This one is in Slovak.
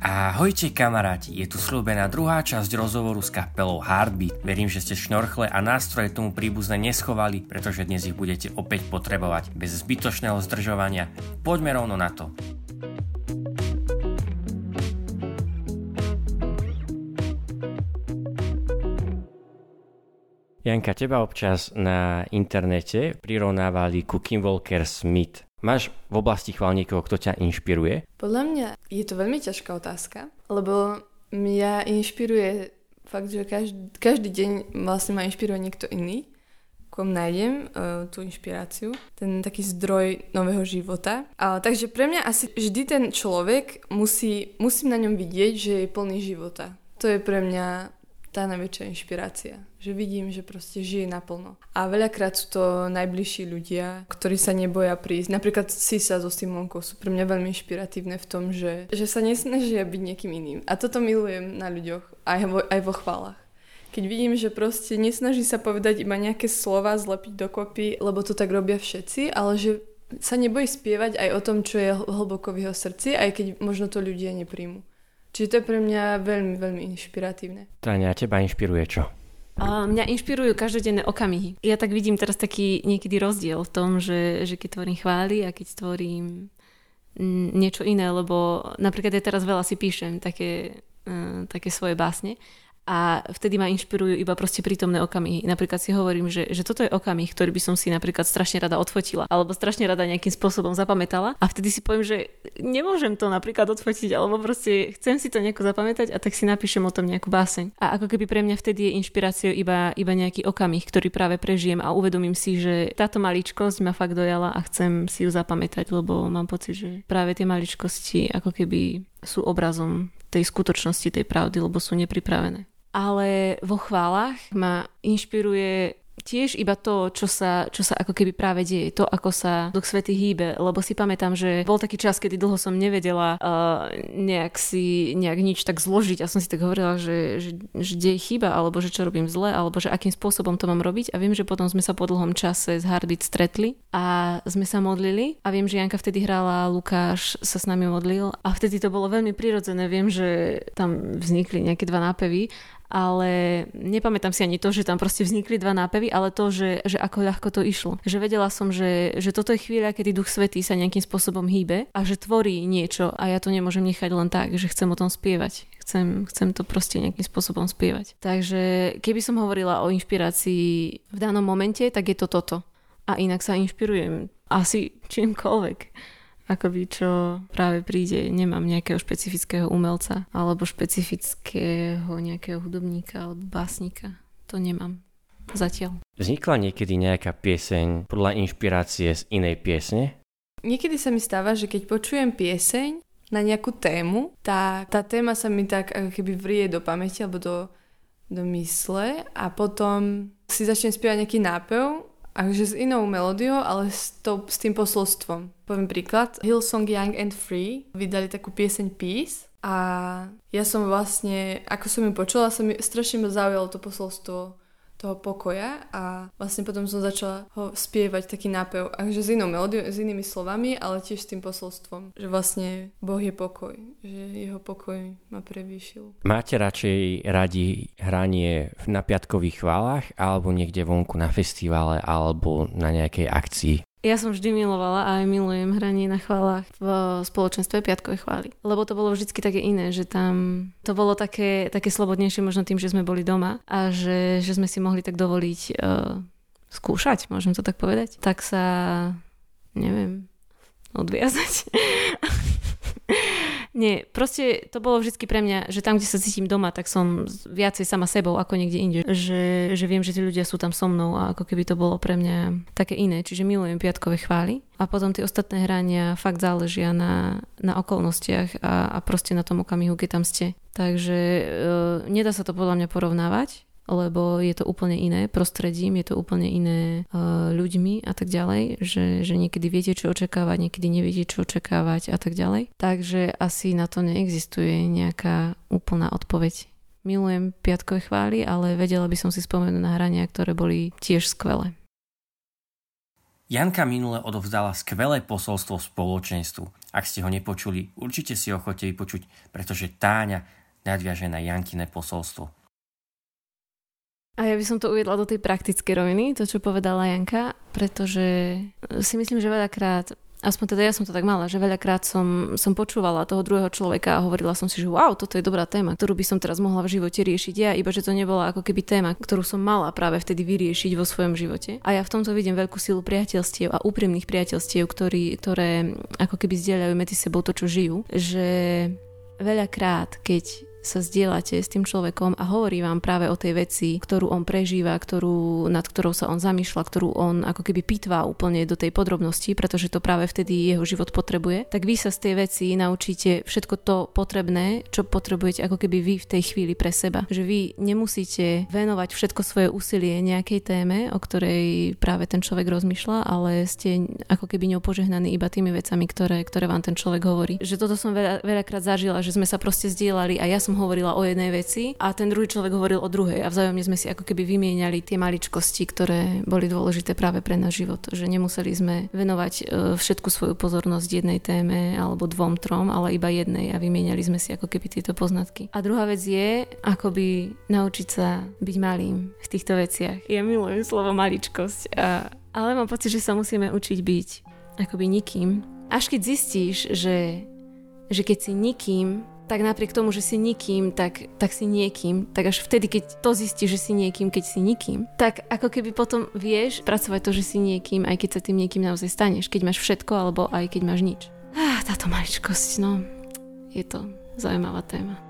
Ahojte kamaráti, je tu slúbená druhá časť rozhovoru s kapelou Heartbeat. Verím, že ste šnorchle a nástroje tomu príbuzne neschovali, pretože dnes ich budete opäť potrebovať. Bez zbytočného zdržovania, poďme rovno na to. Janka, teba občas na internete prirovnávali ku Kim Walker Smith. Máš v oblasti chvál niekoho, kto ťa inšpiruje? Podľa mňa je to veľmi ťažká otázka, lebo mňa inšpiruje fakt, že každý, každý deň vlastne ma inšpiruje niekto iný, kom nájdem uh, tú inšpiráciu, ten taký zdroj nového života. A, takže pre mňa asi vždy ten človek musí, musím na ňom vidieť, že je plný života. To je pre mňa tá najväčšia inšpirácia. Že vidím, že proste žije naplno. A veľakrát sú to najbližší ľudia, ktorí sa neboja prísť. Napríklad Sisa so Simonkou sú pre mňa veľmi inšpiratívne v tom, že, že sa nesnažia byť niekým iným. A toto milujem na ľuďoch, aj vo, aj vo chválach. Keď vidím, že proste nesnaží sa povedať iba nejaké slova, zlepiť dokopy, lebo to tak robia všetci, ale že sa nebojí spievať aj o tom, čo je hlboko v jeho srdci, aj keď možno to ľudia nepríjmu. Čiže to je pre mňa veľmi, veľmi inšpiratívne. Táňa, teba inšpiruje čo? A mňa inšpirujú každodenné okamihy. Ja tak vidím teraz taký niekedy rozdiel v tom, že, že keď tvorím chvály a keď tvorím niečo iné, lebo napríklad ja teraz veľa si píšem také, uh, také svoje básne a vtedy ma inšpirujú iba proste prítomné okamihy. Napríklad si hovorím, že, že toto je okamih, ktorý by som si napríklad strašne rada odfotila alebo strašne rada nejakým spôsobom zapamätala a vtedy si poviem, že nemôžem to napríklad odfotiť alebo proste chcem si to nejako zapamätať a tak si napíšem o tom nejakú báseň. A ako keby pre mňa vtedy je inšpiráciou iba, iba nejaký okamih, ktorý práve prežijem a uvedomím si, že táto maličkosť ma fakt dojala a chcem si ju zapamätať, lebo mám pocit, že práve tie maličkosti ako keby sú obrazom tej skutočnosti, tej pravdy, lebo sú nepripravené ale vo chválach ma inšpiruje tiež iba to, čo sa, čo sa ako keby práve deje, to, ako sa Duch Svety hýbe, lebo si pamätám, že bol taký čas, kedy dlho som nevedela uh, nejak si, nejak nič tak zložiť. A som si tak hovorila, že, že, že deje chyba, alebo že čo robím zle, alebo že akým spôsobom to mám robiť. A viem, že potom sme sa po dlhom čase z Harbit stretli a sme sa modlili. A viem, že Janka vtedy hrala, Lukáš sa s nami modlil. A vtedy to bolo veľmi prirodzené, viem, že tam vznikli nejaké dva nápevy ale nepamätám si ani to, že tam proste vznikli dva nápevy, ale to, že, že ako ľahko to išlo. Že vedela som, že, že toto je chvíľa, kedy Duch Svetý sa nejakým spôsobom hýbe a že tvorí niečo a ja to nemôžem nechať len tak, že chcem o tom spievať. Chcem, chcem to proste nejakým spôsobom spievať. Takže keby som hovorila o inšpirácii v danom momente, tak je to toto. A inak sa inšpirujem asi čímkoľvek akoby čo práve príde. Nemám nejakého špecifického umelca alebo špecifického nejakého hudobníka alebo básnika. To nemám zatiaľ. Vznikla niekedy nejaká pieseň podľa inšpirácie z inej piesne? Niekedy sa mi stáva, že keď počujem pieseň na nejakú tému, tá, tá téma sa mi tak ako keby vrie do pamäti alebo do, do mysle a potom si začnem spievať nejaký nápev akože s inou melódiou, ale s, to, s tým posolstvom. Poviem príklad. Hillsong Young and Free vydali takú pieseň Peace a ja som vlastne, ako som ju počula, sa mi strašne ma zaujalo to posolstvo toho pokoja a vlastne potom som začala ho spievať taký nápev, akože s inou melódiou, s inými slovami, ale tiež s tým posolstvom, že vlastne Boh je pokoj, že jeho pokoj ma prevýšil. Máte radšej radi hranie na piatkových chválach alebo niekde vonku na festivale alebo na nejakej akcii? Ja som vždy milovala a aj milujem hranie na chválach v spoločenstve Piatkovej chvály. Lebo to bolo vždycky také iné, že tam to bolo také, také slobodnejšie možno tým, že sme boli doma a že, že sme si mohli tak dovoliť uh, skúšať, môžem to tak povedať. Tak sa, neviem, odviazať. Nie, proste to bolo vždy pre mňa, že tam, kde sa cítim doma, tak som viacej sama sebou ako niekde inde. Že, že viem, že tí ľudia sú tam so mnou a ako keby to bolo pre mňa také iné. Čiže milujem piatkové chvály. A potom tie ostatné hrania fakt záležia na, na okolnostiach a, a proste na tom okamihu, keď tam ste. Takže e, nedá sa to podľa mňa porovnávať lebo je to úplne iné prostredím, je to úplne iné uh, ľuďmi a tak ďalej, že, že niekedy viete, čo očakávať, niekedy neviete, čo očakávať a tak ďalej. Takže asi na to neexistuje nejaká úplná odpoveď. Milujem piatkové chvály, ale vedela by som si spomenúť na hrania, ktoré boli tiež skvelé. Janka minule odovzdala skvelé posolstvo spoločenstvu. Ak ste ho nepočuli, určite si ho chodte vypočuť, pretože Táňa nadviaže na Jankine posolstvo. A ja by som to uviedla do tej praktickej roviny, to, čo povedala Janka, pretože si myslím, že veľakrát aspoň teda ja som to tak mala, že veľakrát som, som počúvala toho druhého človeka a hovorila som si, že wow, toto je dobrá téma, ktorú by som teraz mohla v živote riešiť ja, iba že to nebola ako keby téma, ktorú som mala práve vtedy vyriešiť vo svojom živote. A ja v tomto vidím veľkú silu priateľstiev a úprimných priateľstiev, ktorý, ktoré ako keby zdieľajú medzi sebou to, čo žijú, že veľakrát, keď sa zdieľate s tým človekom a hovorí vám práve o tej veci, ktorú on prežíva, ktorú, nad ktorou sa on zamýšľa, ktorú on ako keby pitvá úplne do tej podrobnosti, pretože to práve vtedy jeho život potrebuje, tak vy sa z tej veci naučíte všetko to potrebné, čo potrebujete ako keby vy v tej chvíli pre seba. Že vy nemusíte venovať všetko svoje úsilie nejakej téme, o ktorej práve ten človek rozmýšľa, ale ste ako keby ňou požehnaní iba tými vecami, ktoré, ktoré vám ten človek hovorí. Že toto som veľa, veľakrát zažila, že sme sa proste zdieľali a ja som som hovorila o jednej veci a ten druhý človek hovoril o druhej a vzájomne sme si ako keby vymieniali tie maličkosti, ktoré boli dôležité práve pre náš život. Že nemuseli sme venovať e, všetku svoju pozornosť jednej téme alebo dvom, trom, ale iba jednej a vymieniali sme si ako keby tieto poznatky. A druhá vec je, akoby naučiť sa byť malým v týchto veciach. Ja milujem slovo maličkosť, a, ale mám pocit, že sa musíme učiť byť akoby nikým. Až keď zistíš, že, že keď si nikým, tak napriek tomu, že si nikým, tak, tak si niekým, tak až vtedy, keď to zistíš, že si niekým, keď si nikým, tak ako keby potom vieš pracovať to, že si niekým, aj keď sa tým niekým naozaj staneš, keď máš všetko, alebo aj keď máš nič. Ah, táto maličkosť, no, je to zaujímavá téma.